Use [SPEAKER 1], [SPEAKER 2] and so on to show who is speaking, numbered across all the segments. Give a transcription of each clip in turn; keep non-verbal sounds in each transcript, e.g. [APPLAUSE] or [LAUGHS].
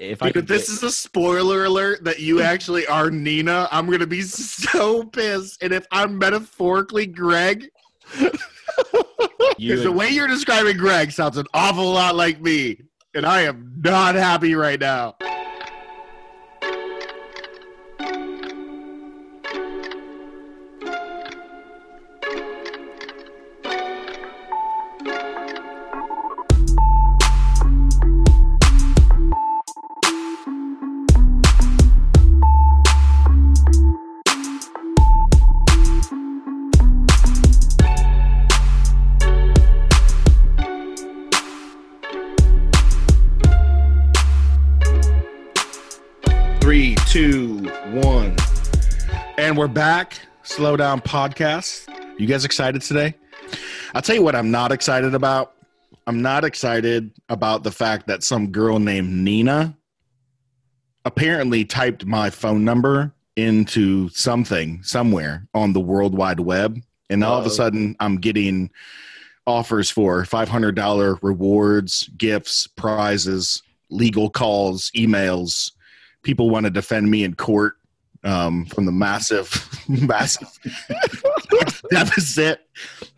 [SPEAKER 1] if
[SPEAKER 2] Dude, if this
[SPEAKER 1] get-
[SPEAKER 2] is a spoiler alert that you [LAUGHS] actually are Nina, I'm gonna be so pissed. And if I'm metaphorically Greg, because the way you're describing Greg sounds an awful lot like me, and I am not happy right now. We're back. Slow down podcast. You guys excited today? I'll tell you what I'm not excited about. I'm not excited about the fact that some girl named Nina apparently typed my phone number into something somewhere on the World Wide Web. And all of a sudden, I'm getting offers for $500 rewards, gifts, prizes, legal calls, emails. People want to defend me in court um, from the massive, [LAUGHS] massive [LAUGHS] deficit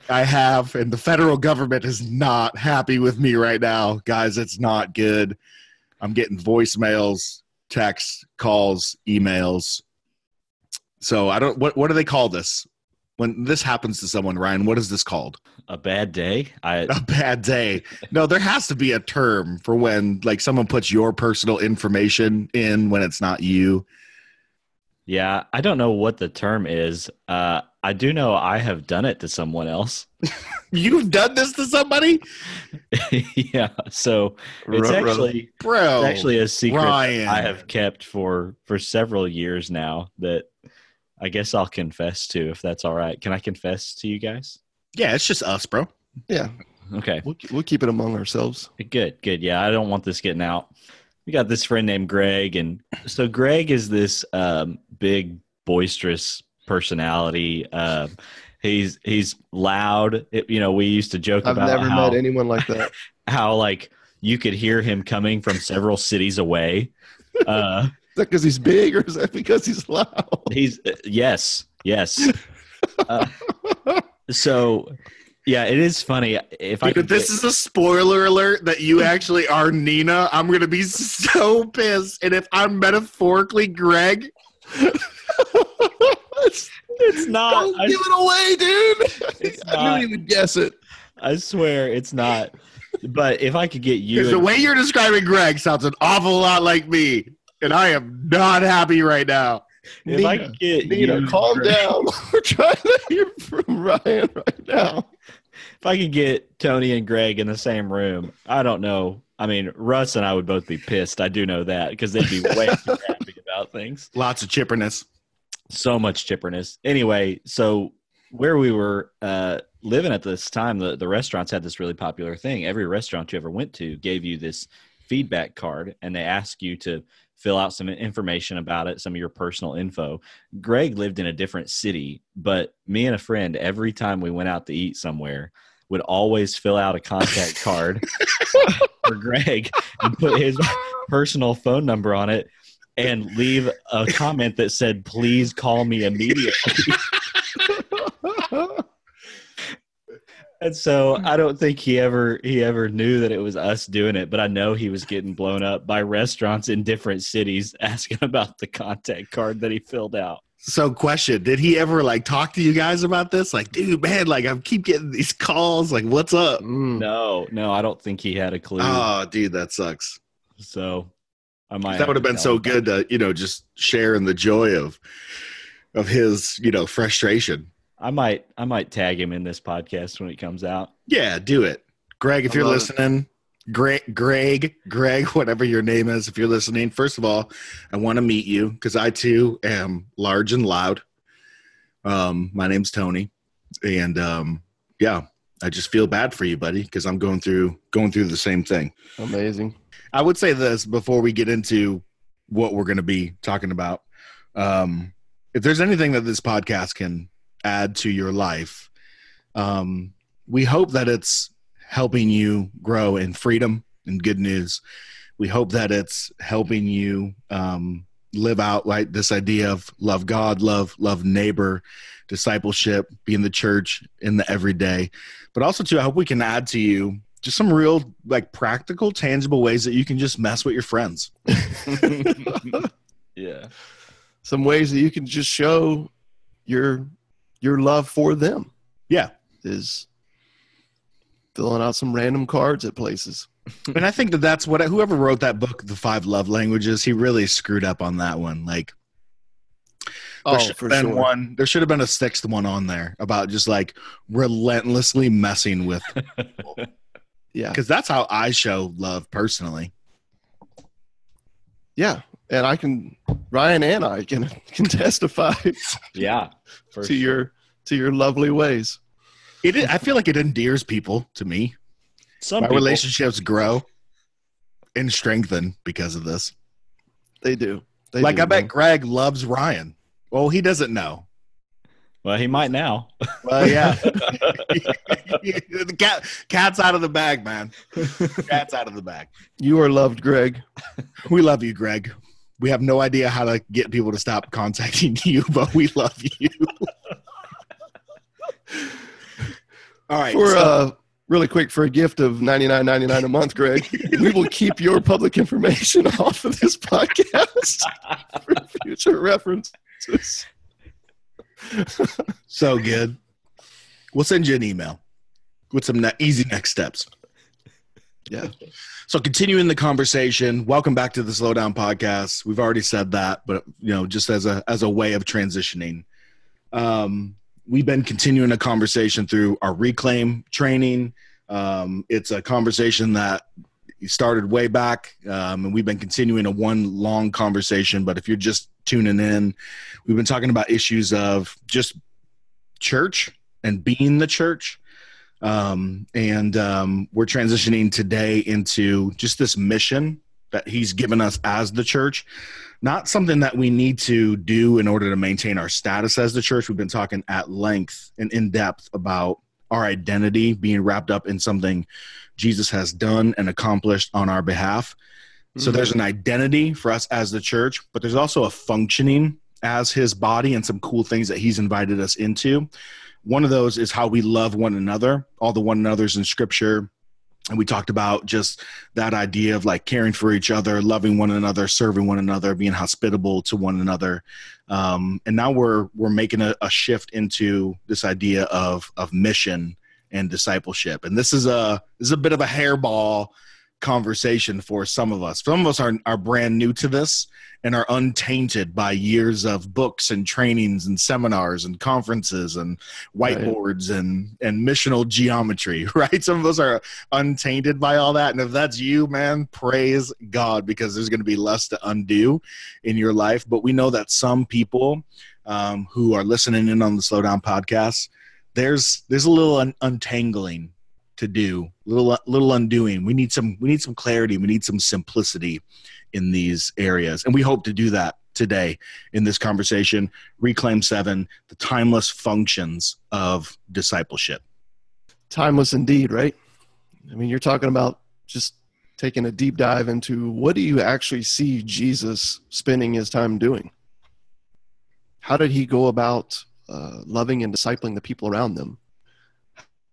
[SPEAKER 2] I have, and the federal government is not happy with me right now, guys. It's not good. I'm getting voicemails, texts, calls, emails. So I don't. What what do they call this when this happens to someone, Ryan? What is this called?
[SPEAKER 1] a bad day. I
[SPEAKER 2] A bad day. No, there has to be a term for when like someone puts your personal information in when it's not you.
[SPEAKER 1] Yeah, I don't know what the term is. Uh, I do know I have done it to someone else. [LAUGHS]
[SPEAKER 2] You've done this to somebody, [LAUGHS]
[SPEAKER 1] yeah, so it's
[SPEAKER 3] Ruh-roh.
[SPEAKER 1] actually
[SPEAKER 2] bro.
[SPEAKER 1] it's actually a secret
[SPEAKER 2] Ryan.
[SPEAKER 1] I have kept for for several years now. That I guess I'll confess to, if that's all right. Can I confess to you guys?
[SPEAKER 2] yeah, it's just us, bro.
[SPEAKER 3] Yeah,
[SPEAKER 1] Okay.
[SPEAKER 3] we'll, we'll keep it among ourselves.
[SPEAKER 1] Good, good. Yeah, I don't want this getting out. We got this friend named Greg, and so Greg is this um, big, boisterous personality. Uh, he's he's loud. It- you know, we used to joke
[SPEAKER 3] I've
[SPEAKER 1] about
[SPEAKER 3] never
[SPEAKER 1] how,
[SPEAKER 3] met anyone like that. [LAUGHS]
[SPEAKER 1] how like you could hear him coming from several cities away. Uh,
[SPEAKER 3] Is that because he's big, or is that because he's loud?
[SPEAKER 1] he's yes, yes. [LAUGHS] Uh, so, yeah, it is funny if I
[SPEAKER 2] Dude,
[SPEAKER 1] could
[SPEAKER 2] if this
[SPEAKER 1] get-
[SPEAKER 2] is a spoiler alert that you actually are Nina, I'm gonna be so pissed. And if I'm metaphorically Greg,
[SPEAKER 3] It's- [LAUGHS]
[SPEAKER 1] it's not.
[SPEAKER 3] Don't
[SPEAKER 1] I
[SPEAKER 3] give it away, dude.
[SPEAKER 1] It's
[SPEAKER 3] I
[SPEAKER 1] not.
[SPEAKER 3] knew he would guess it.
[SPEAKER 1] I swear it's not. But if I could get you,
[SPEAKER 2] because the way you're describing Greg sounds an awful lot like me, and I am not happy right now.
[SPEAKER 1] if I could get you,
[SPEAKER 3] Nina,
[SPEAKER 1] and
[SPEAKER 3] calm
[SPEAKER 1] Greg-
[SPEAKER 3] down. [LAUGHS] We're trying to hear from Ryan right now.
[SPEAKER 1] If I could get Tony and Greg in the same room, I don't know. I mean, Russ and I would both be pissed. I do know that because they'd be [LAUGHS] way too happy about things.
[SPEAKER 2] Lots of chipperness.
[SPEAKER 1] So much chipperness. Anyway, so where we were uh, living at this time, the, the restaurants had this really popular thing. Every restaurant you ever went to gave you this feedback card, and they ask you to fill out some information about it, some of your personal info. Greg lived in a different city, but me and a friend, every time we went out to eat somewhere, would always fill out a contact card [LAUGHS] for Greg and put his personal phone number on it and leave a comment that said, please call me immediately. [LAUGHS] And so I don't think he ever he ever knew that it was us doing it, but I know he was getting blown up by restaurants in different cities [LAUGHS] asking about the contact card that he filled out.
[SPEAKER 2] So, question: Did he ever like talk to you guys about this? Like, dude, man, like I keep getting these calls. Like, what's up?
[SPEAKER 3] Mm.
[SPEAKER 1] No, no, I don't think he had a clue.
[SPEAKER 2] Oh, dude, that sucks.
[SPEAKER 1] so I might
[SPEAKER 2] that would have been so good to you know just share in the joy of of his you know frustration.
[SPEAKER 1] I might I might tag him in this podcast when it comes out.
[SPEAKER 2] Yeah, do it, Greg. If
[SPEAKER 3] I
[SPEAKER 2] you're
[SPEAKER 3] love it.
[SPEAKER 2] listening, Greg, Greg, Greg, whatever your name is, if you're listening, first of all, I want to meet you because I too am large and loud. Um, my name's Tony, and um, yeah, I just feel bad for you, buddy, because I'm going through going through the same thing.
[SPEAKER 3] Amazing.
[SPEAKER 2] I would say this before we get into what we're going to be talking about. Um, if there's anything that this podcast can add to your life, um, we hope that it's helping you grow in freedom and good news. We hope that it's helping you um, live out like this idea of love God, love love neighbor, discipleship, be in the church in the everyday. But also too, I hope we can add to you just some real like practical, tangible ways that you can just mess with your friends. [LAUGHS]
[SPEAKER 1] yeah.
[SPEAKER 3] Some ways that you can just show your your love for them
[SPEAKER 2] Yeah.
[SPEAKER 3] is filling out some random cards at places.
[SPEAKER 2] and I think that that's what whoever wrote that book, The Five Love Languages, he really screwed up on that one. Like, there
[SPEAKER 3] Oh,
[SPEAKER 2] should
[SPEAKER 3] for
[SPEAKER 2] have been
[SPEAKER 3] sure.
[SPEAKER 2] one. There should have been a sixth one on there about just like relentlessly messing with, [LAUGHS]
[SPEAKER 3] Yeah,
[SPEAKER 2] because that's how I show love personally.
[SPEAKER 3] yeah, and I can Ryan and I can [LAUGHS] can testify
[SPEAKER 1] Yeah. For
[SPEAKER 3] to your to your lovely ways.
[SPEAKER 2] It, I feel like it endears people to me.
[SPEAKER 1] some
[SPEAKER 2] My
[SPEAKER 1] people,
[SPEAKER 2] relationships grow and strengthen because of this.
[SPEAKER 3] They do. They
[SPEAKER 2] like
[SPEAKER 3] do,
[SPEAKER 2] I bet
[SPEAKER 3] man.
[SPEAKER 2] Greg loves Ryan. Well, he doesn't know.
[SPEAKER 1] Well, he might now.
[SPEAKER 2] Well, yeah. the [LAUGHS] [LAUGHS] cat, cat's out of the bag, man. Cat's out of the bag.
[SPEAKER 3] you are loved, Greg.
[SPEAKER 2] We love you, Greg. We have no idea how to get people to stop contacting [LAUGHS] you, but we love you. All right.
[SPEAKER 3] For
[SPEAKER 2] so-
[SPEAKER 3] uh, really quick, for a gift of ninety nine ninety nine a month, Greg, we will keep your public information [LAUGHS] off of this podcast [LAUGHS] for future references.
[SPEAKER 2] so good. We'll send you an email with some ne- easy next steps.
[SPEAKER 3] Yeah.
[SPEAKER 2] So continuing the conversation, welcome back to the Slowdown Podcast. We've already said that, but you know, just as a as a way of transitioning, um, we've been continuing a conversation through our reclaim training. Um, it's a conversation that started way back, um, and we've been continuing a one long conversation. But if you're just tuning in, we've been talking about issues of just church and being the church um, and um, we're transitioning today into just this mission that he's given us as the church not something that we need to do in order to maintain our status as the church. We've been talking at length and in depth about our identity being wrapped up in something jesus has done and accomplished on our behalf. So mm-hmm. there's an identity for us as the church but there's also a functioning as his body and some cool things that he's invited us into. One of those is how we love one another, all the one another's in scripture. And we talked about just that idea of like caring for each other, loving one another, serving one another, being hospitable to one another. Um, and now we're we're making a, a shift into this idea of of mission and discipleship. And this is a this is a bit of a hairball conversation for some of us. Some of us are are brand new to this and are untainted by years of books and trainings and seminars and conferences and whiteboards and and missional geometry [LAUGHS] right? Some of us are untainted by all that. And if that's you man praise god because there's going to be less to undo in your life. But we know that some people um, who are listening in on the Slowdown podcast there's there's a little un- untangling to do little little undoing we need some we need some clarity we need some simplicity in these areas and we hope to do that today in this conversation reclaim 7 the timeless functions of discipleship
[SPEAKER 3] Timeless indeed, right? I mean, you're talking about just taking a deep dive into what do you actually see Jesus spending his time doing? How did he go about uh, loving and discipling the people around them?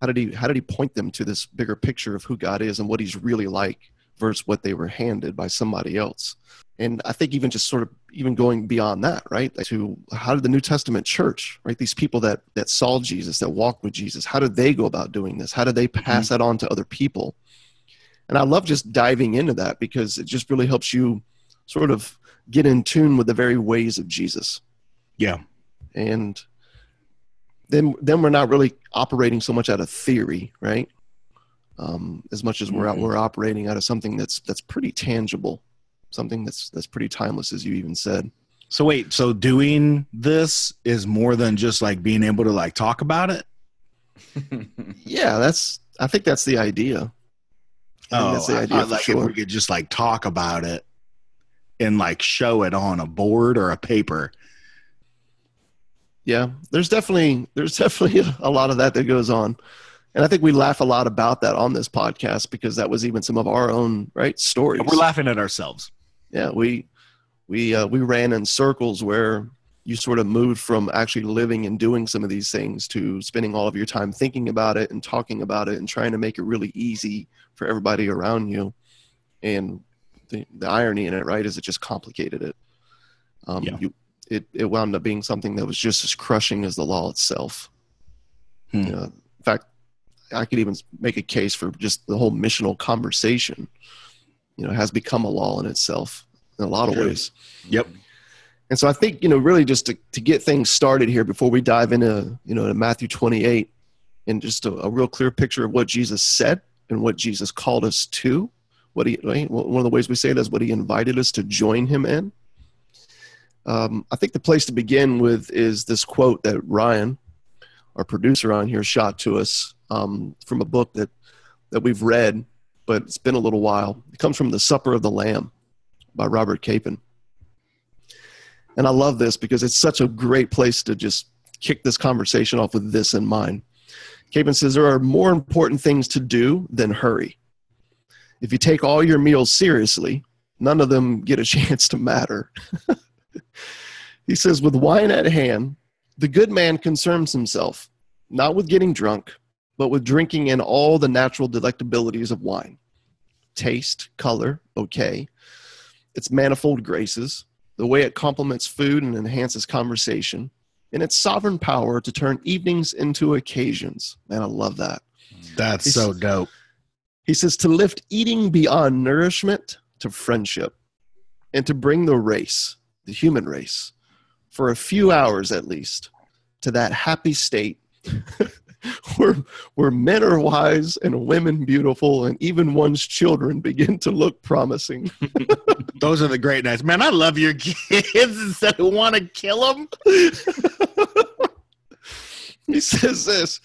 [SPEAKER 3] How did he how did he point them to this bigger picture of who God is and what he's really like versus what they were handed by somebody else? And I think even just sort of even going beyond that, right? To how did the New Testament church, right? These people that that saw Jesus, that walked with Jesus, how did they go about doing this? How did they mm-hmm. pass that on to other people? And I love just diving into that because it just really helps you sort of get in tune with the very ways of Jesus.
[SPEAKER 2] yeah
[SPEAKER 3] And then then we're not really operating so much out of theory, right? Um, as much as we're out,
[SPEAKER 2] Mhm.
[SPEAKER 3] we're operating out of something that's that's pretty tangible, something that's that's pretty timeless, as you even said.
[SPEAKER 2] so wait so doing this is more than just like being able to like talk about it [LAUGHS]
[SPEAKER 3] Yeah, that's. I think that's the idea. I think that's the
[SPEAKER 2] I
[SPEAKER 3] idea
[SPEAKER 2] thought,
[SPEAKER 3] for
[SPEAKER 2] like if we could just like talk about it and like show it on a board or a paper
[SPEAKER 3] Yeah, there's definitely there's [LAUGHS] definitely a, lot of that that goes on. And I think we laugh a lot about that on this podcast because that was even some of our own right stories.
[SPEAKER 2] We're laughing at ourselves.
[SPEAKER 3] yeah, we we uh, we ran in circles where you sort of moved from actually living and doing some of these things to spending all of your time thinking about it and talking about it and trying to make it really easy for everybody around you. And the, the irony in it, right, is it just complicated it. Um,
[SPEAKER 2] Yeah.
[SPEAKER 3] you, it it wound up being something that was just as crushing as the law itself.
[SPEAKER 2] Hmm.
[SPEAKER 3] You know, in fact, I could even make a case for just the whole missional conversation. You know, has become a law in itself in a lot of
[SPEAKER 2] True.
[SPEAKER 3] ways.
[SPEAKER 2] Yep.
[SPEAKER 3] And so I think, you know, really just to, to get things started here before we dive into, you know, to Matthew 28 and just a, a real clear picture of what Jesus said and what Jesus called us to, what he, one of the ways we say it is what he invited us to join him in. Um, I think the place to begin with is this quote that Ryan, our producer on here, shot to us um, from a book that, that we've read, but it's been a little while. It comes from The Supper of the Lamb by Robert Capon. And I love this because it's such a great place to just kick this conversation off with this in mind. Capon says there are more important things to do than hurry. If you take all your meals seriously, none of them get a [LAUGHS] chance to matter. He says, with wine at hand, the good man concerns himself, not with getting drunk, but with drinking in all the natural delectabilities of wine taste, color, okay, its manifold graces, the way it complements food and enhances conversation, and its sovereign power to turn evenings into occasions. Man, I love that.
[SPEAKER 2] That's so dope.
[SPEAKER 3] He says to lift eating beyond nourishment to friendship and to bring the race, the human race, for a few hours at least, to that happy state [LAUGHS] where, where men are wise and women beautiful and even one's children begin to look promising. [LAUGHS]
[SPEAKER 2] Those are the great nights. Man, I love your [LAUGHS] kids instead of want to kill them.
[SPEAKER 3] he says this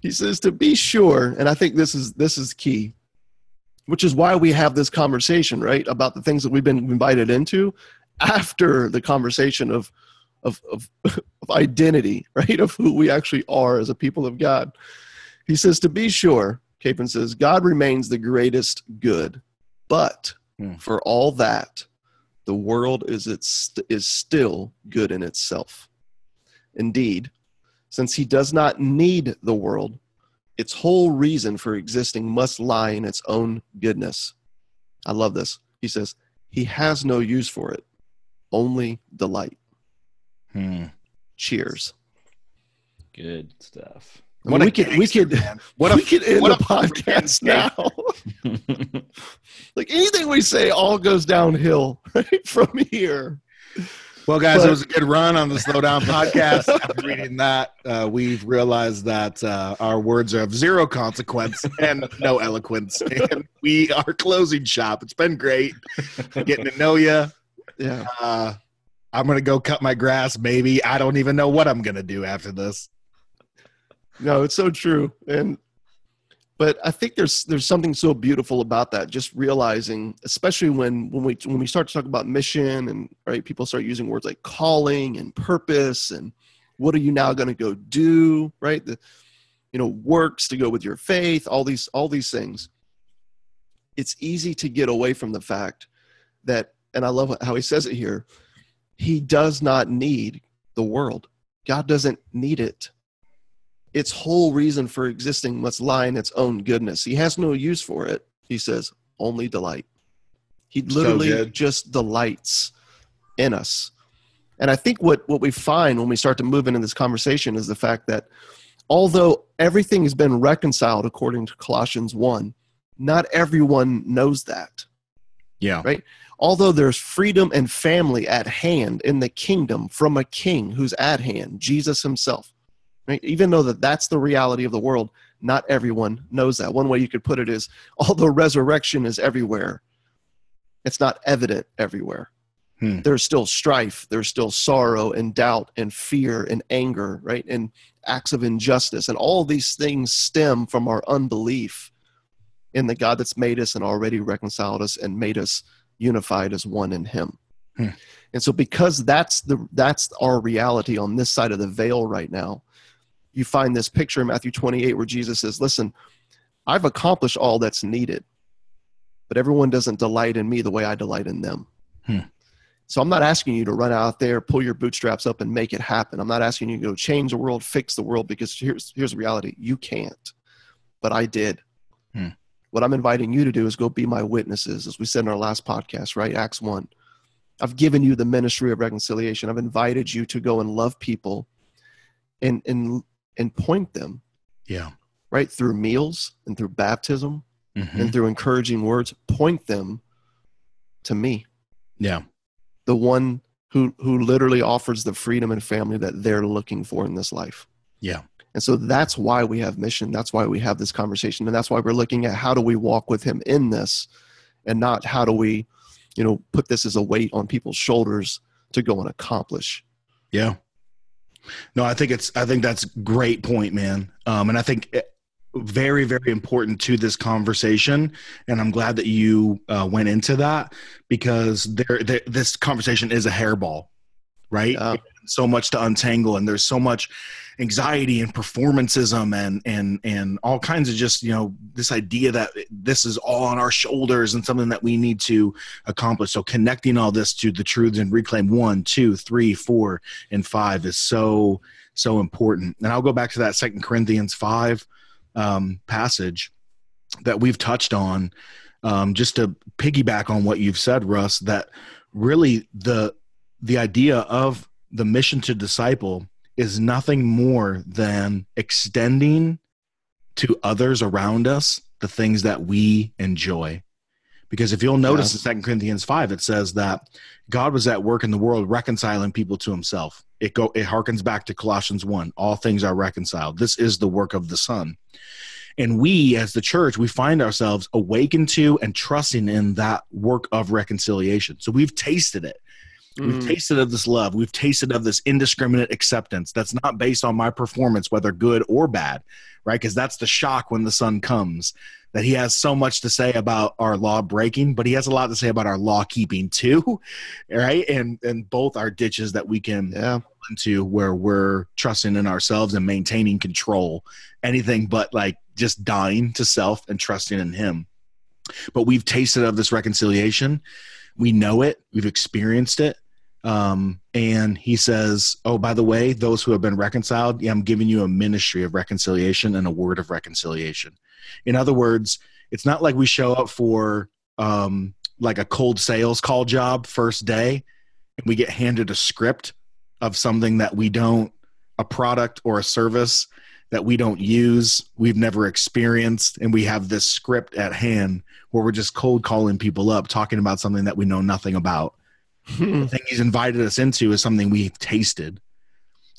[SPEAKER 3] he says to be sure and i think this is this is key which is why we have this conversation right about the things that we've been invited into after the conversation of of of, [LAUGHS] of identity right of who we actually are as a people of god he says to be sure capon says god remains the greatest good but
[SPEAKER 2] Hmm.
[SPEAKER 3] for all that the world is its is still good in itself indeed since he does not need the world, its whole reason for existing must lie in its own goodness. I love this. He says, He has no use for it, only delight.
[SPEAKER 2] Hmm.
[SPEAKER 3] Cheers.
[SPEAKER 1] Good stuff.
[SPEAKER 3] I mean, we could, we
[SPEAKER 2] gangster,
[SPEAKER 3] could,
[SPEAKER 2] man. What a
[SPEAKER 3] we could end
[SPEAKER 2] what
[SPEAKER 3] the
[SPEAKER 2] a
[SPEAKER 3] podcast now. [LAUGHS] [LAUGHS] like anything we say, all goes downhill [LAUGHS] right from here.
[SPEAKER 2] Well, guys,
[SPEAKER 3] But-
[SPEAKER 2] it was a good run on the Slow Down podcast. After reading that, uh, we've realized that uh, our words are of zero consequence and no eloquence. And we are closing shop. It's been great getting to know you.
[SPEAKER 3] Yeah.
[SPEAKER 2] Uh, I'm to go cut my grass, maybe. I don't even know what I'm to do after this.
[SPEAKER 3] No, it's so true. And but I think there's there's something so beautiful about that. Just realizing, especially when when we when we start to talk about mission and right, people start using words like calling and purpose and what are you now going to go do? Right, the you know works to go with your faith. All these all these things. It's easy to get away from the fact that, and I love how he says it here. He does not need the world. God doesn't need it its whole reason for existing must lie in its own goodness. He has no use for it. He says, only delight. He literally
[SPEAKER 2] good.
[SPEAKER 3] just delights in us. And I think what, what we find when we start to move into this conversation is the fact that although everything has been reconciled according to Colossians 1, not everyone knows that
[SPEAKER 2] Yeah.
[SPEAKER 3] Right. although there's freedom and family at hand in the kingdom from a king who's at hand jesus himself right? Even though that that's the reality of the world not everyone knows that. One way you could put it is although resurrection is everywhere. It's not evident everywhere.
[SPEAKER 2] Hmm.
[SPEAKER 3] there's still strife there's still sorrow and doubt and fear and anger right? And acts of injustice. And all these things stem from our unbelief in the god that's made us and already reconciled us and made us unified as one in him
[SPEAKER 2] Hmm.
[SPEAKER 3] and so because that's the that's our reality on this side of the veil right now you find this picture in Matthew 28 where Jesus says, Listen, I've accomplished all that's needed, but everyone doesn't delight in me the way I delight in them.
[SPEAKER 2] Hmm.
[SPEAKER 3] So I'm not asking you to run out there, pull your bootstraps up, and make it happen. I'm not asking you to go change the world, fix the world, because here's here's the reality: you can't. But I did.
[SPEAKER 2] Hmm.
[SPEAKER 3] What I'm inviting you to do is go be my witnesses, as we said in our last podcast, right? Acts one. I've given you the ministry of reconciliation. I've invited you to go and love people, and and and point them
[SPEAKER 2] Yeah.
[SPEAKER 3] right through meals and through baptism
[SPEAKER 2] Mhm.
[SPEAKER 3] and through encouraging words. Point them to me
[SPEAKER 2] Yeah.
[SPEAKER 3] the one who who literally offers the freedom and family that they're looking for in this life.
[SPEAKER 2] Yeah.
[SPEAKER 3] And so that's why we have mission. That's why we have this conversation, and that's why we're looking at how do we walk with him in this, and not how do we, you know, put this as a weight on people's shoulders to go and accomplish.
[SPEAKER 2] Yeah. No, I think it's I think that's a great point, man. Um, and I think it, very very important to this conversation, and I'm glad that you uh, went into that because there, there this conversation is a hairball, right?
[SPEAKER 3] Yeah.
[SPEAKER 2] So much to untangle, and there's so much anxiety and performancism and and and all kinds of just you know this idea that this is all on our shoulders and something that we need to accomplish. So connecting all this to the truths and reclaim one two three four and five is so so important. And i'll go back to that second corinthians 5 um, passage that we've touched on um, just to piggyback on what you've said russ that really the the idea of the mission to disciple is nothing more than extending to others around us the things that we enjoy. Because if you'll notice
[SPEAKER 3] Yeah.
[SPEAKER 2] in 2 corinthians 5 it says that god was at work in the world reconciling people to himself. It go it harkens back to colossians 1 all things are reconciled. This is the work of the son. And we as the church we find ourselves awakened to and trusting in that work of reconciliation. So we've tasted it We've
[SPEAKER 3] Mm.
[SPEAKER 2] tasted of this love. We've tasted of this indiscriminate acceptance that's not based on my performance, whether good or bad, right? Because that's the shock when the son comes that he has so much to say about our law breaking, but he has a lot to say about our law keeping too, [LAUGHS] right? And and both are ditches that we can
[SPEAKER 3] Yeah.
[SPEAKER 2] into where we're trusting in ourselves and maintaining control. Anything but like just dying to self and trusting in him. But we've tasted of this reconciliation. We know it. We've experienced it. Um, and he says, Oh, by the way, those who have been reconciled, yeah, I'm giving you a ministry of reconciliation and a word of reconciliation. In other words, it's not like we show up for um, like a cold sales call job first day and we get handed a script of something that we don't, a product or a service that we don't use, we've never experienced, and we have this script at hand where we're just cold calling people up, talking about something that we know nothing about. The thing he's invited us into is something we've tasted.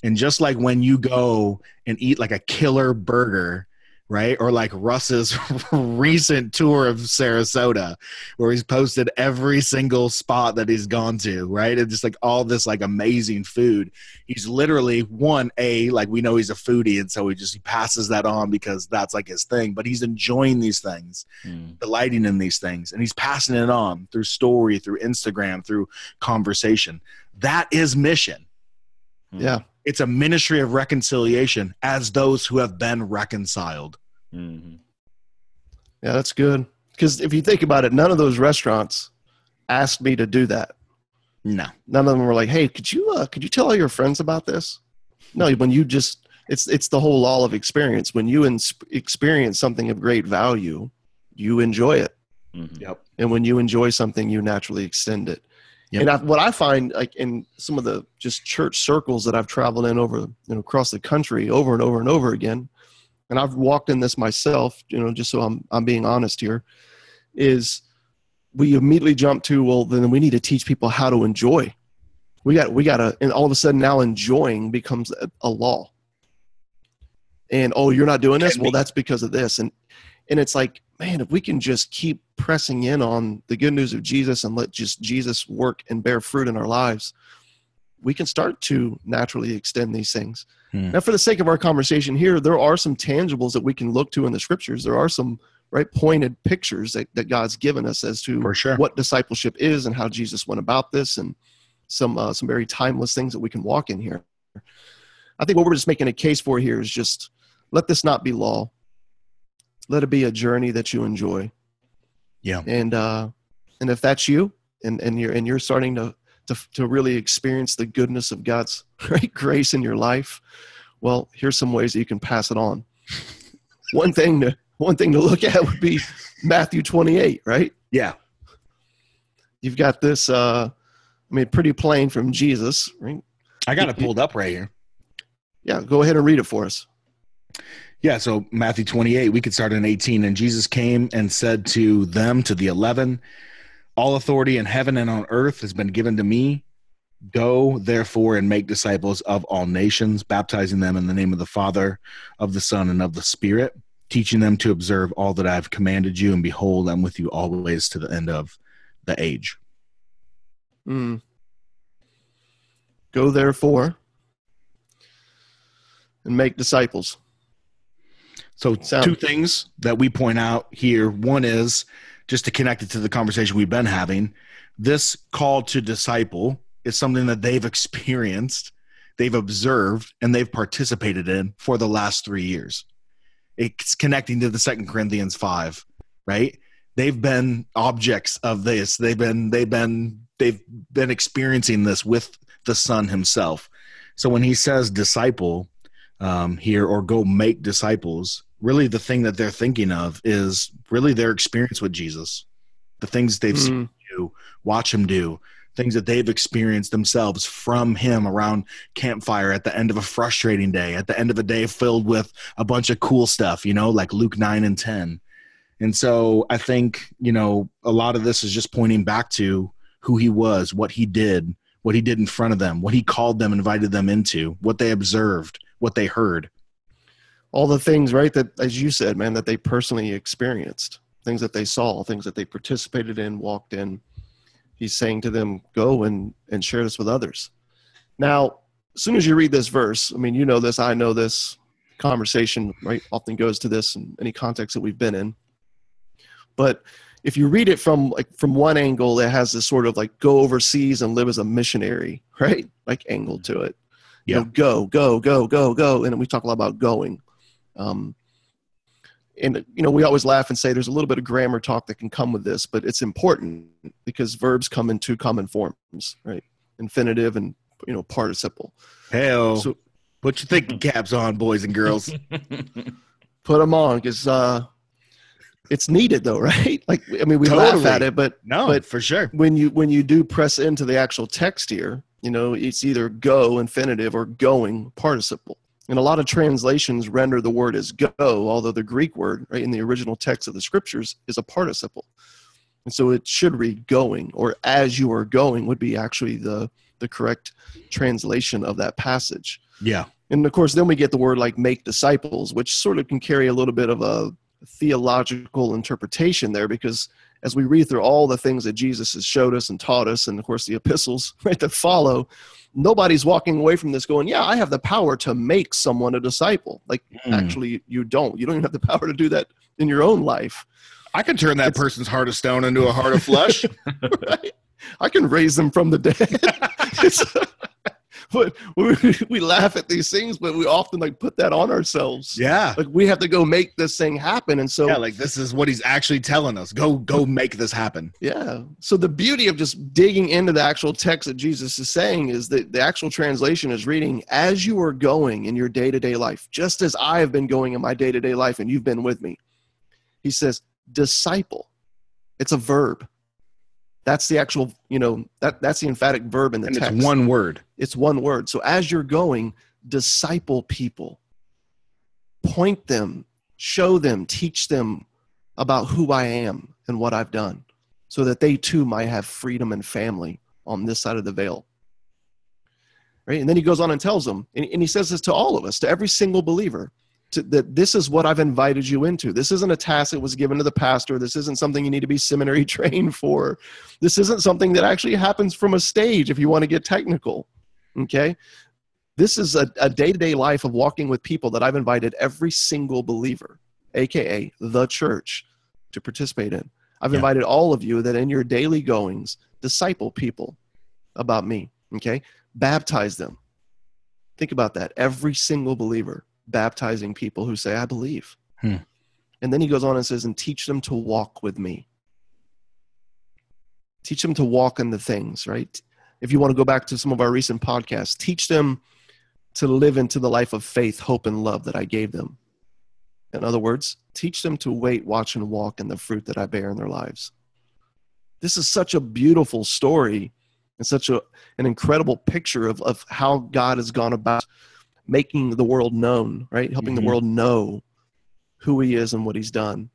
[SPEAKER 2] And just like when you go and eat like a killer burger, right? Or like Russ's [LAUGHS] recent tour of Sarasota, where he's posted every single spot that he's gone to, right? And just like all this like amazing food. He's literally one, A, like we know he's a foodie, and so he just he passes that on because that's like his thing, but he's enjoying these things
[SPEAKER 1] Mm.
[SPEAKER 2] delighting in these things and he's passing it on through story through instagram through conversation that is mission
[SPEAKER 1] Mm.
[SPEAKER 3] Yeah.
[SPEAKER 2] It's a ministry of reconciliation as those who have been reconciled
[SPEAKER 1] Mhm.
[SPEAKER 3] Yeah, that's good. Because if you think about it, none of those restaurants asked me to do that.
[SPEAKER 2] no
[SPEAKER 3] None of them were like, "Hey, could you uh, could you tell all your friends about this?" No, when you just it's it's the whole law of experience. When you ins- experience something of great value, you enjoy it,
[SPEAKER 1] Mhm.
[SPEAKER 2] yep
[SPEAKER 3] and when you enjoy something, you naturally extend it.
[SPEAKER 2] Yep.
[SPEAKER 3] And I, what I find, like in some of the just church circles that I've traveled in over you know across the country, over and over and over again, and I've walked in this myself, you know, just so I'm I'm being honest here, is we immediately jump to well then we need to teach people how to enjoy. We got we got to and all of a sudden now enjoying becomes a, a law. And oh, you're not doing this? Well, that's because of this. And and it's like, man, if we can just keep pressing in on the good news of Jesus and let just Jesus work and bear fruit in our lives, we can start to naturally extend these things.
[SPEAKER 2] Hmm.
[SPEAKER 3] Now, for the sake of our conversation here, there are some tangibles that we can look to in the scriptures. There are some right pointed pictures that, that God's given us as to
[SPEAKER 2] sure
[SPEAKER 3] what discipleship is and how Jesus went about this, and some uh, some very timeless things that we can walk in here. I think what we're just making a case for here is just let this not be law. Let it be a journey that you enjoy.
[SPEAKER 2] Yeah.
[SPEAKER 3] And uh and if that's you and and you're and you're starting to to to really experience the goodness of God's [LAUGHS] great grace in your life, well, here's some ways that you can pass it on. [LAUGHS] one thing to one thing to look at would be Matthew 28, right?
[SPEAKER 2] Yeah.
[SPEAKER 3] You've got this uh I mean pretty plain from Jesus, right?
[SPEAKER 2] I got it pulled up right here.
[SPEAKER 3] Yeah, go ahead and read it for us.
[SPEAKER 2] Yeah, so Matthew 28, we could start in 18. And Jesus came and said to them, to the 11, All authority in heaven and on earth has been given to me. Go, therefore, and make disciples of all nations, baptizing them in the name of the Father, of the Son, and of the Spirit, teaching them to observe all that I have commanded you. And behold, I'm with you always to the end of the age.
[SPEAKER 3] Mm. Go therefore and make disciples.
[SPEAKER 2] So,
[SPEAKER 3] Sound-
[SPEAKER 2] two things that we point out here. One is just to connect it to the conversation we've been having. This call to disciple is something that they've experienced, they've observed, and they've participated in for the last three years. It's connecting to the Second Corinthians five, right? They've been objects of this. They've been they've been they've been experiencing this with the Son Himself. So when He says disciple, um, here or go make disciples really the thing that they're thinking of is really their experience with jesus. The things they've seen
[SPEAKER 3] Mm.
[SPEAKER 2] him do watch him do things that they've experienced themselves from him around campfire at the end of a frustrating day at the end of a day filled with a bunch of cool stuff you know like luke 9 and 10 and so i think you know a lot of this is just pointing back to who he was what he did what he did in front of them what he called them invited them into what they observed what they heard
[SPEAKER 3] All the things, right, that as you said, man, that they personally experienced, things that they saw, things that they participated in, walked in. He's saying to them, go and, and share this with others. Now, as soon as you read this verse, I mean, you know this, I know this conversation, right, often goes to this in any context that we've been in. But if you read it from like from one angle, it has this sort of like go overseas and live as a missionary, [LAUGHS] right? Like angle to it. You know, go, go, go, go, go. And we talk a lot about going. Um, and you know, we always laugh and say there's a little bit of grammar talk that can come with this, but it's important because verbs come in two common forms, right? Infinitive and you know participle.
[SPEAKER 2] Hell,
[SPEAKER 3] So
[SPEAKER 2] put your thinking caps on, boys and girls. [LAUGHS]
[SPEAKER 3] put them on because uh, it's needed though, [LAUGHS] right? Like I mean, we laugh at it, but
[SPEAKER 2] No,
[SPEAKER 3] But-
[SPEAKER 2] for sure.
[SPEAKER 3] when you when you do press into the actual text here, you know, it's either go infinitive or going participle. And a lot of translations render the word as go, although the Greek word, right, in the original text of the scriptures is a participle. And so it should read going, or as you are going would be actually the the correct translation of that passage.
[SPEAKER 2] Yeah,
[SPEAKER 3] And of course, then we get the word like make disciples, which sort of can carry a little bit of a theological interpretation there because as we read through all the things that Jesus has showed us and taught us, and of course the epistles [LAUGHS] right that follow, nobody's walking away from this going, Yeah, I have the power to make someone a disciple. Like
[SPEAKER 2] Mm.
[SPEAKER 3] actually you don't. You don't even have the power to do that in your own life.
[SPEAKER 2] I can turn that
[SPEAKER 3] It's-
[SPEAKER 2] person's heart of stone into a heart of flesh. [LAUGHS]
[SPEAKER 3] right? I can raise them from the dead. [LAUGHS] [LAUGHS] But we, we laugh at these things, but we often like put that on ourselves.
[SPEAKER 2] yeah,
[SPEAKER 3] Like we have to go make this thing happen. And so,
[SPEAKER 2] yeah.
[SPEAKER 3] yeah.
[SPEAKER 2] Like this is what he's actually telling us. Go, go, [LAUGHS] make this happen. Yeah.
[SPEAKER 3] So the beauty of just digging into the actual text that Jesus is saying is that the actual translation is reading as you are going in your day to day life, just as I have been going in my day to day life and you've been with me. He says, disciple. It's a verb. That's the actual, you know, that, that's the emphatic verb in the
[SPEAKER 2] And
[SPEAKER 3] text.
[SPEAKER 2] it's one word.
[SPEAKER 3] It's one word. So as you're going, disciple people, point them, show them, teach them about who I am and what I've done, so that they too might have freedom and family on this side of the veil. Right? And then he goes on and tells them, and, and he says this to all of us, to every single believer. To, that this is what I've invited you into. This isn't a task that was given to the pastor. This isn't something you need to be seminary [LAUGHS] trained for. This isn't something that actually happens from a stage if you want to get technical. Okay. This is a, a day-to-day life of walking with people that I've invited every single believer, aka the church, to participate in. I've
[SPEAKER 2] Yeah.
[SPEAKER 3] invited all of you that in your daily goings, disciple people about me. Okay. Baptize them. Think about that. Every single believer baptizing people who say, I believe.
[SPEAKER 2] Hmm.
[SPEAKER 3] And then he goes on and says, and teach them to walk with me. Teach them to walk in the things, right? If you want to go back to some of our recent podcasts, teach them to live into the life of faith, hope, and love that I gave them. In other words, teach them to wait, watch, and walk in the fruit that I bear in their lives. This is such a beautiful story and such a, an incredible picture of, of how God has gone about making the world known, right? Helping
[SPEAKER 2] Mhm.
[SPEAKER 3] the world know who he is and what he's done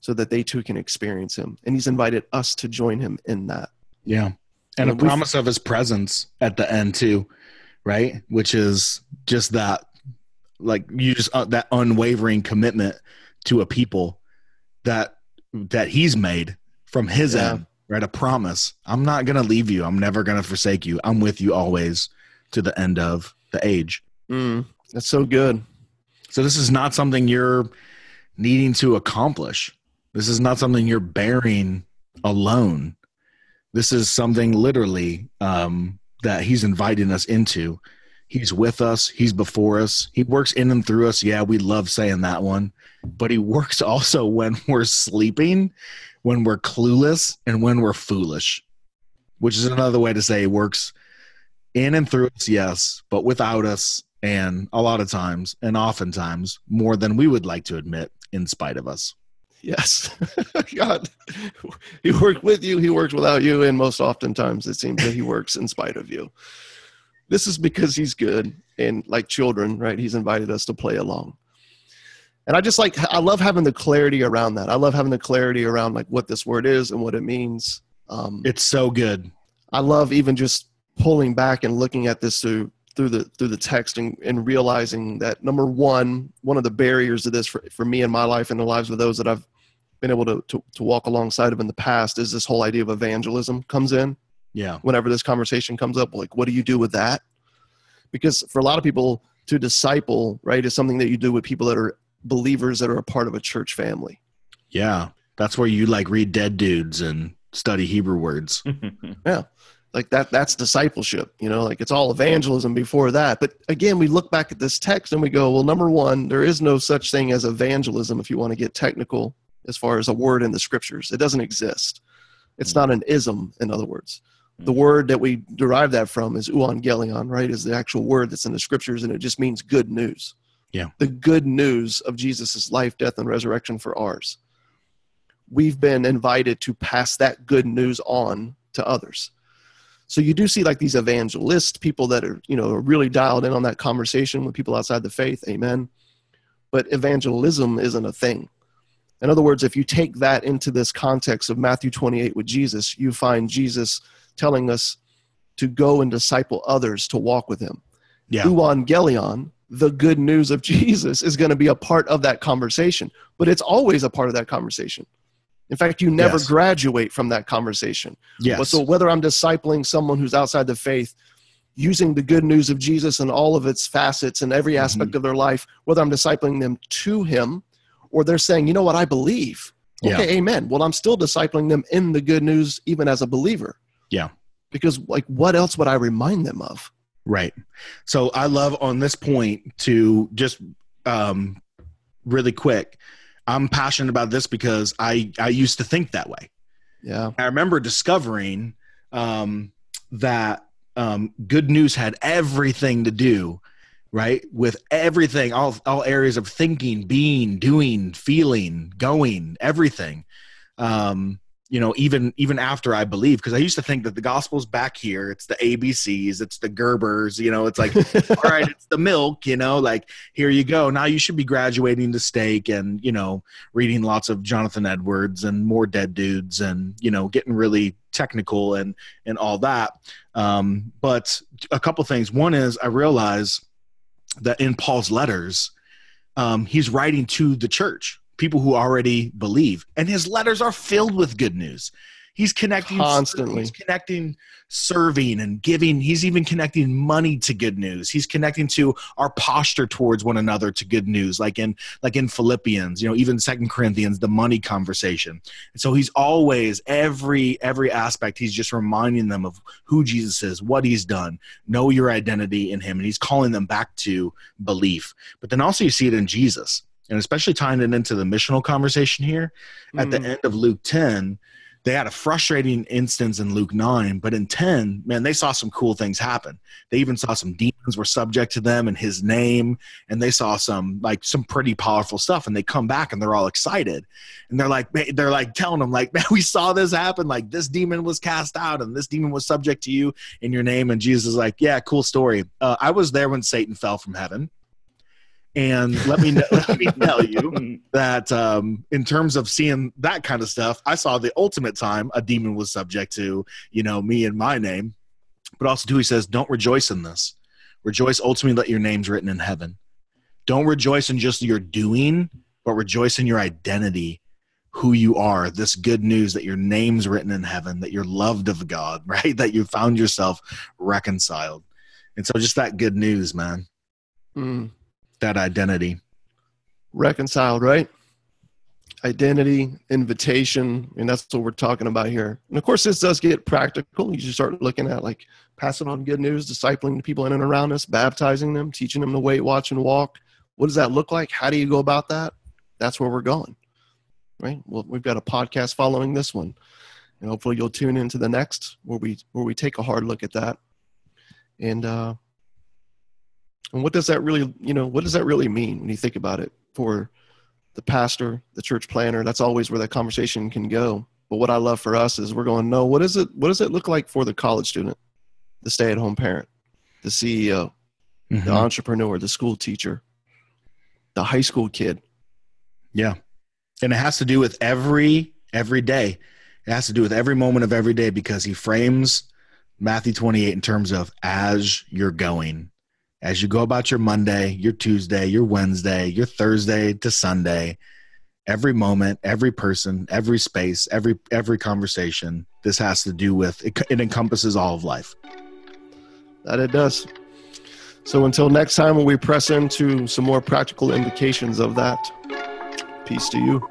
[SPEAKER 3] so that they too can experience him. And he's invited us to join him in that.
[SPEAKER 2] Yeah. And a
[SPEAKER 3] And we've-
[SPEAKER 2] promise of his presence at the end too, right? Which is just that like you just uh, that unwavering commitment to a people that that he's made from his
[SPEAKER 3] Yeah.
[SPEAKER 2] end, right? A promise. I'm not going to leave you. I'm never going to forsake you. I'm with you always to the end of the age.
[SPEAKER 3] Mm, that's so good.
[SPEAKER 2] So this is not something you're needing to accomplish. This is not something you're bearing alone. This is something literally um, that he's inviting us into. He's with us. He's before us. He works in and through us. Yeah, we love saying that one, but he works [LAUGHS] also when we're sleeping, when we're clueless, and when we're foolish, which is another way to say he works in and through us, yes, but without us, and a lot of times, and oftentimes, more than we would like to admit, in spite of us.
[SPEAKER 3] Yes. [LAUGHS] God, he worked with you, he works without you, and most oftentimes it seems that he works in spite of you. This is because he's good, and like children, right? He's invited us to play along. And I just like, I love having the clarity around that. I love having the clarity around like what this word is and what it means. Um,
[SPEAKER 2] It's so good.
[SPEAKER 3] I love even just pulling back and looking at this through through the through the text and, and realizing that number one, one of the barriers to this for, for me in my life and the lives of those that I've been able to, to to walk alongside of in the past is this whole idea of evangelism comes in
[SPEAKER 2] Yeah.
[SPEAKER 3] whenever this conversation comes up. Like, what do you do with that? Because for a lot of people, to disciple, right, is something that you do with people that are believers that are a part of a church family.
[SPEAKER 2] Yeah. That's where you like read dead dudes and study Hebrew words. [LAUGHS]
[SPEAKER 3] like that that's discipleship you know like it's all evangelism before that. But again we look back at this text and we go well number one there is no such thing as evangelism if you want to get technical as far as a word in the scriptures. It doesn't exist. It's mm. not an ism in other words. The mm. word that we derive that from is euangelion right is the actual word that's in the scriptures and it just means good news.
[SPEAKER 2] Yeah.
[SPEAKER 3] the good news of jesus' life death and resurrection for ours. We've been invited to pass that good news on to others so you do see like these evangelists, people that are, you know, are really dialed in on that conversation with people outside the faith. Amen. But evangelism isn't a thing. In other words, if you take that into this context of Matthew 28 with Jesus, you find Jesus telling us to go and disciple others to walk with him.
[SPEAKER 2] Yeah.
[SPEAKER 3] Euangelion, the good news of [LAUGHS] Jesus, is going to be a part of that conversation, but it's always a part of that conversation. In fact, you never
[SPEAKER 2] Yes.
[SPEAKER 3] graduate from that conversation.
[SPEAKER 2] Yes.
[SPEAKER 3] But so whether I'm discipling someone who's outside the faith, using the good news of Jesus and all of its facets and every aspect of their life, whether I'm discipling them to him or they're saying, you know what, I believe.
[SPEAKER 2] Yeah.
[SPEAKER 3] Okay, amen. Well, I'm still discipling them in the good news, even as a believer.
[SPEAKER 2] Yeah.
[SPEAKER 3] Because like what else would I remind them of?
[SPEAKER 2] Right. So I love on this point to just um, really quick. I'm passionate about this because I I used to think that way.
[SPEAKER 3] Yeah.
[SPEAKER 2] I remember discovering um, that um, good news had everything to do, right, with everything, all all areas of thinking, being, doing, feeling, going, everything. Um, you know, even even after I believe, because I used to think that the gospel's back here. It's the ABCs, it's the Gerbers. You know, it's like [LAUGHS] all right, it's the milk, you know, like here you go. Now you should be graduating to steak and, you know, reading lots of Jonathan Edwards and more dead dudes and, you know, getting really technical and and all that. Um, but a couple things. One is I realize that in Paul's letters, um, he's writing to the church, people who already believe, and his letters are filled with good news. He's connecting
[SPEAKER 3] Constantly.
[SPEAKER 2] He's connecting serving and giving. He's even connecting money to good news. He's connecting to our posture towards one another to good news, like in like in Philippians, you know, even Second Corinthians, the money conversation. And so he's always every every aspect. He's just reminding them of who Jesus is, what he's done, know your identity in him, and he's calling them back to belief. But then also you see it in Jesus, and especially tying it into the missional conversation here at the
[SPEAKER 3] Mm.
[SPEAKER 2] end of Luke 10, they had a frustrating instance in Luke 9, but in 10, man, they saw some cool things happen. They even saw some demons were subject to them in his name, and they saw some like some pretty powerful stuff. And they come back and they're all excited. And they're like, they're like telling them, like, [LAUGHS] man, we saw this happen. Like this demon was cast out, and this demon was subject to you in your name. And Jesus is like, Yeah, cool story. Uh, I was there when Satan fell from heaven. And let me know, let me [LAUGHS] tell you that um, in terms of seeing that kind of stuff, I saw the ultimate time a demon was subject to, you know, me and my name. But also, too, he says, don't rejoice in this. Rejoice ultimately that your name's written in heaven. Don't rejoice in just your doing, but rejoice in your identity, who you are, this good news that your name's written in heaven, that you're loved of God, [LAUGHS] right? That you found yourself reconciled. And so, just that good news, man,
[SPEAKER 3] Mm.
[SPEAKER 2] That identity.
[SPEAKER 3] reconciled, right? Identity, invitation, and that's what we're talking about here. And of course, this does get practical. You just start looking at like passing on good news, discipling the people in and around us, baptizing them, teaching them to wait, watch, and walk. What does that look like? How do you go about that? That's where we're going, right? Well, we've got a podcast following this one, and hopefully you'll tune into the next where we where we take a hard look at that. And uh, and what does that really, you know, what does that really mean when you think about it for the pastor, the church planner? That's always where that conversation can go. But what I love for us is we're going, no, what is it? What does it look like for the college student, the stay-at-home parent, the CEO, the mm-hmm. entrepreneur, the school teacher, the high school kid?
[SPEAKER 2] Yeah. And it has to do with every every day. It has to do with every moment of every day because he frames Matthew 28 in terms of as you're going. As you go about your Monday, your Tuesday, your Wednesday, your Thursday to Sunday, every moment, every person, every space, every every conversation, this has to do with it, it encompasses all of life.
[SPEAKER 3] That it does. So until next time, when we press into some more practical indications of that, peace to you.